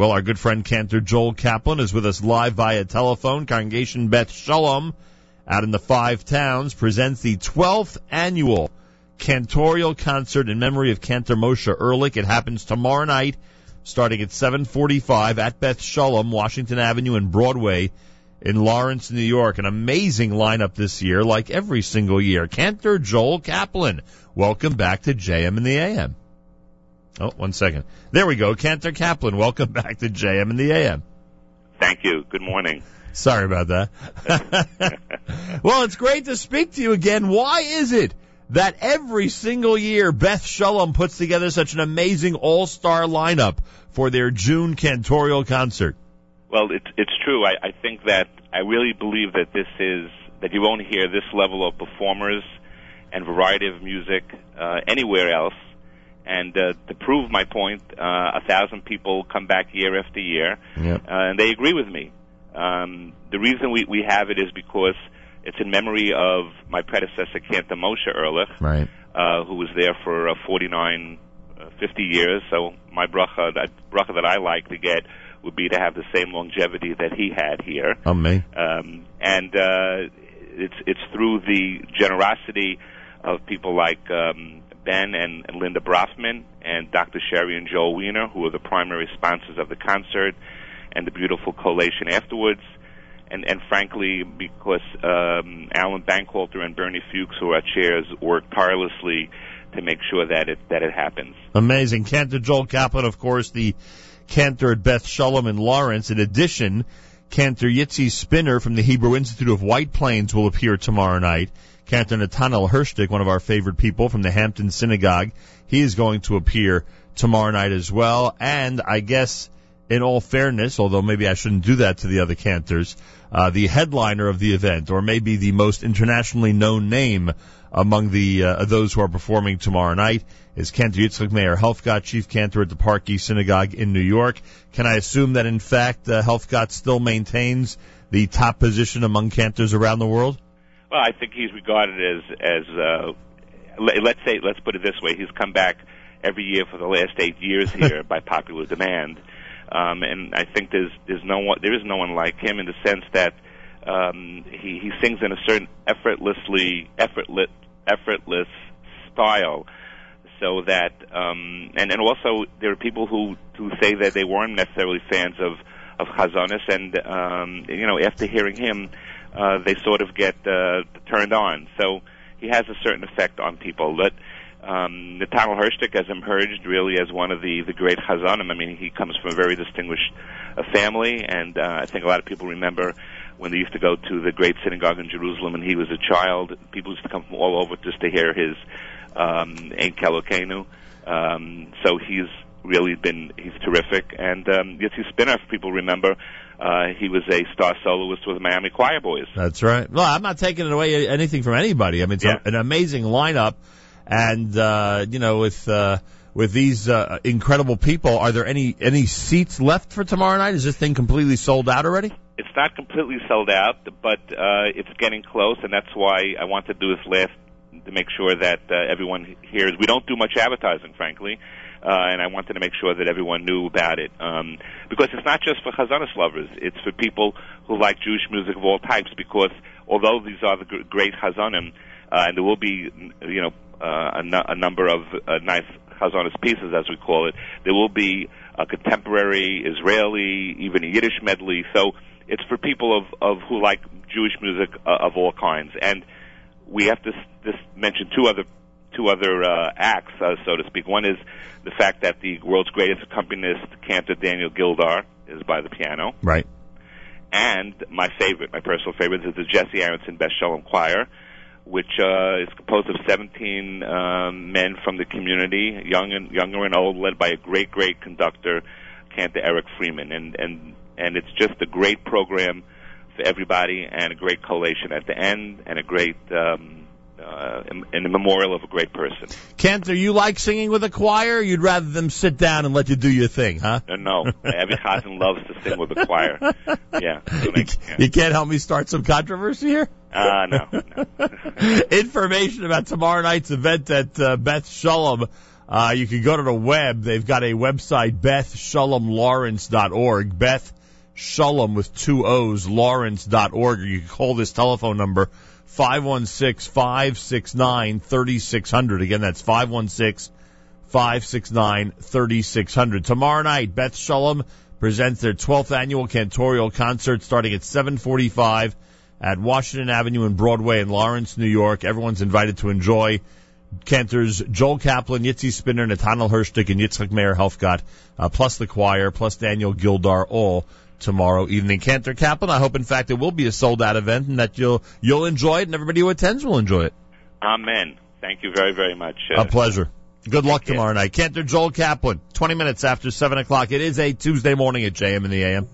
Well, our good friend Cantor Joel Kaplan is with us live via telephone. Congregation Beth Shalom out in the five towns presents the 12th annual cantorial concert in memory of Cantor Moshe Ehrlich. It happens tomorrow night starting at 745 at Beth Shalom, Washington Avenue and Broadway in Lawrence, New York. An amazing lineup this year, like every single year. Cantor Joel Kaplan. Welcome back to JM in the AM. Oh, one second. There we go. Cantor Kaplan. Welcome back to JM in the AM. Thank you. Good morning. Sorry about that. well, it's great to speak to you again. Why is it that every single year Beth Shalom puts together such an amazing all-star lineup for their June cantorial concert? Well, it's it's true. I, I think that I really believe that this is that you won't hear this level of performers and variety of music uh, anywhere else. And uh, to prove my point, uh, a thousand people come back year after year, Yep. uh, and they agree with me. Um, the reason we, we have it is because it's in memory of my predecessor, Cantor Moshe Ehrlich, Right. uh, who was there for uh, 49, uh, 50 years. So my bracha, that bracha that I like to get would be to have the same longevity that he had here. On me. Um, and uh, it's it's through the generosity of people like um, Ben and, Linda Brofman and Dr. Sherry and Joel Wiener, who are the primary sponsors of the concert, and the beautiful collation afterwards. And, and frankly, because um, Alan Bankholter and Bernie Fuchs, who are chairs, work tirelessly to make sure that it that it happens. Amazing. Cantor Joel Kaplan, of course, the cantor at Beth Shalom in Lawrence. In addition, Cantor Yitzi Spinner from the Hebrew Institute of White Plains will appear tomorrow night. Cantor Nathaniel Hershtik, one of our favorite people from the Hampton Synagogue, he is going to appear tomorrow night as well. And I guess, in all fairness, although maybe I shouldn't do that to the other cantors, uh, the headliner of the event, or maybe the most internationally known name among the uh, those who are performing tomorrow night, is Cantor Yitzchak Meir Helfgott, chief cantor at the Park East Synagogue in New York. Can I assume that in fact uh, Helfgott still maintains the top position among cantors around the world? Well, I think he's regarded as as uh, le- let's say let's put it this way: he's come back every year for the last eight years here by popular demand, um, and I think there's there's no one there is no one like him in the sense that um, he he sings in a certain effortlessly effortless effortless style. So that, um, and and also there are people who who say that they weren't necessarily fans of of Chazonis, and um, you know after hearing him, uh, they sort of get uh, turned on. So he has a certain effect on people. But um, Nathaniel Hershtik has emerged really as one of the the great Chazanim. I mean, he comes from a very distinguished uh, family, and uh, I think a lot of people remember when they used to go to the great synagogue in Jerusalem when he was a child. People used to come from all over just to hear his um, Ein Kelokenu. Um, so he's really been he's terrific. And um, Yitzi Spinner, if people remember, uh, he was a star soloist with the Miami Choir Boys. That's right. Well, I'm not taking away anything from anybody. I mean, it's Yeah. a, an amazing lineup, and uh, you know, with uh, with these uh, incredible people, are there any any seats left for tomorrow night? Is this thing completely sold out already? It's not completely sold out, but uh, it's getting close, and that's why I want to do this last to make sure that uh, everyone hears. We don't do much advertising, frankly, uh, and I wanted to make sure that everyone knew about it um, because it's not just for Chazanis lovers; it's for people who like Jewish music of all types. Because although these are the great Chazanim, uh, and there will be, you know, uh, a, number of uh, nice Chazanis pieces, as we call it, there will be a contemporary Israeli, even a Yiddish medley. So it's for people of, of who like Jewish music uh, of all kinds. And we have to s- just mention two other two other uh, acts, uh, so to speak. One is the fact that the world's greatest accompanist, cantor Daniel Gildar, is by the piano, Right. and my favorite, my personal favorite, is the Jesse Aronson Beth Shalom Choir, which uh, is composed of 17 um, men from the community, young and younger and old, led by a great, great conductor, cantor Eric Freeman, and and and it's just a great program for everybody, and a great collation at the end, and a great um, uh, and a memorial of a great person. Cantor, you like singing with a choir? You'd rather them sit down and let you do your thing, huh? Uh, no, every Chazan loves to sing with a choir. Yeah. You, yeah. you can't help me start some controversy here? Uh, no, no. Information about tomorrow night's event at uh, Beth Shalom. Uh, you can go to the web. They've got a website, BethSholomLawrence.org. Beth Sholom with two O's, Lawrence.org. Or you can call this telephone number, 516-569-3600. Again, that's 516-569-3600. Tomorrow night, Beth Sholom presents their 12th annual cantorial concert starting at 745 at Washington Avenue and Broadway in Lawrence, New York. Everyone's invited to enjoy Cantors Joel Kaplan, Yitzi Spinner, Nathaniel Hershtik, and Yitzchak Meir Helfgott, uh, plus the choir, plus Daniel Gildar, all tomorrow evening. Cantor Kaplan, I hope in fact it will be a sold out event and that you'll you'll enjoy it and everybody who attends will enjoy it. Amen. Thank you very, very much. Uh, a pleasure. Good luck tomorrow night. Cantor Joel Kaplan, 20 minutes after 7 o'clock. It is a Tuesday morning at JM in the AM.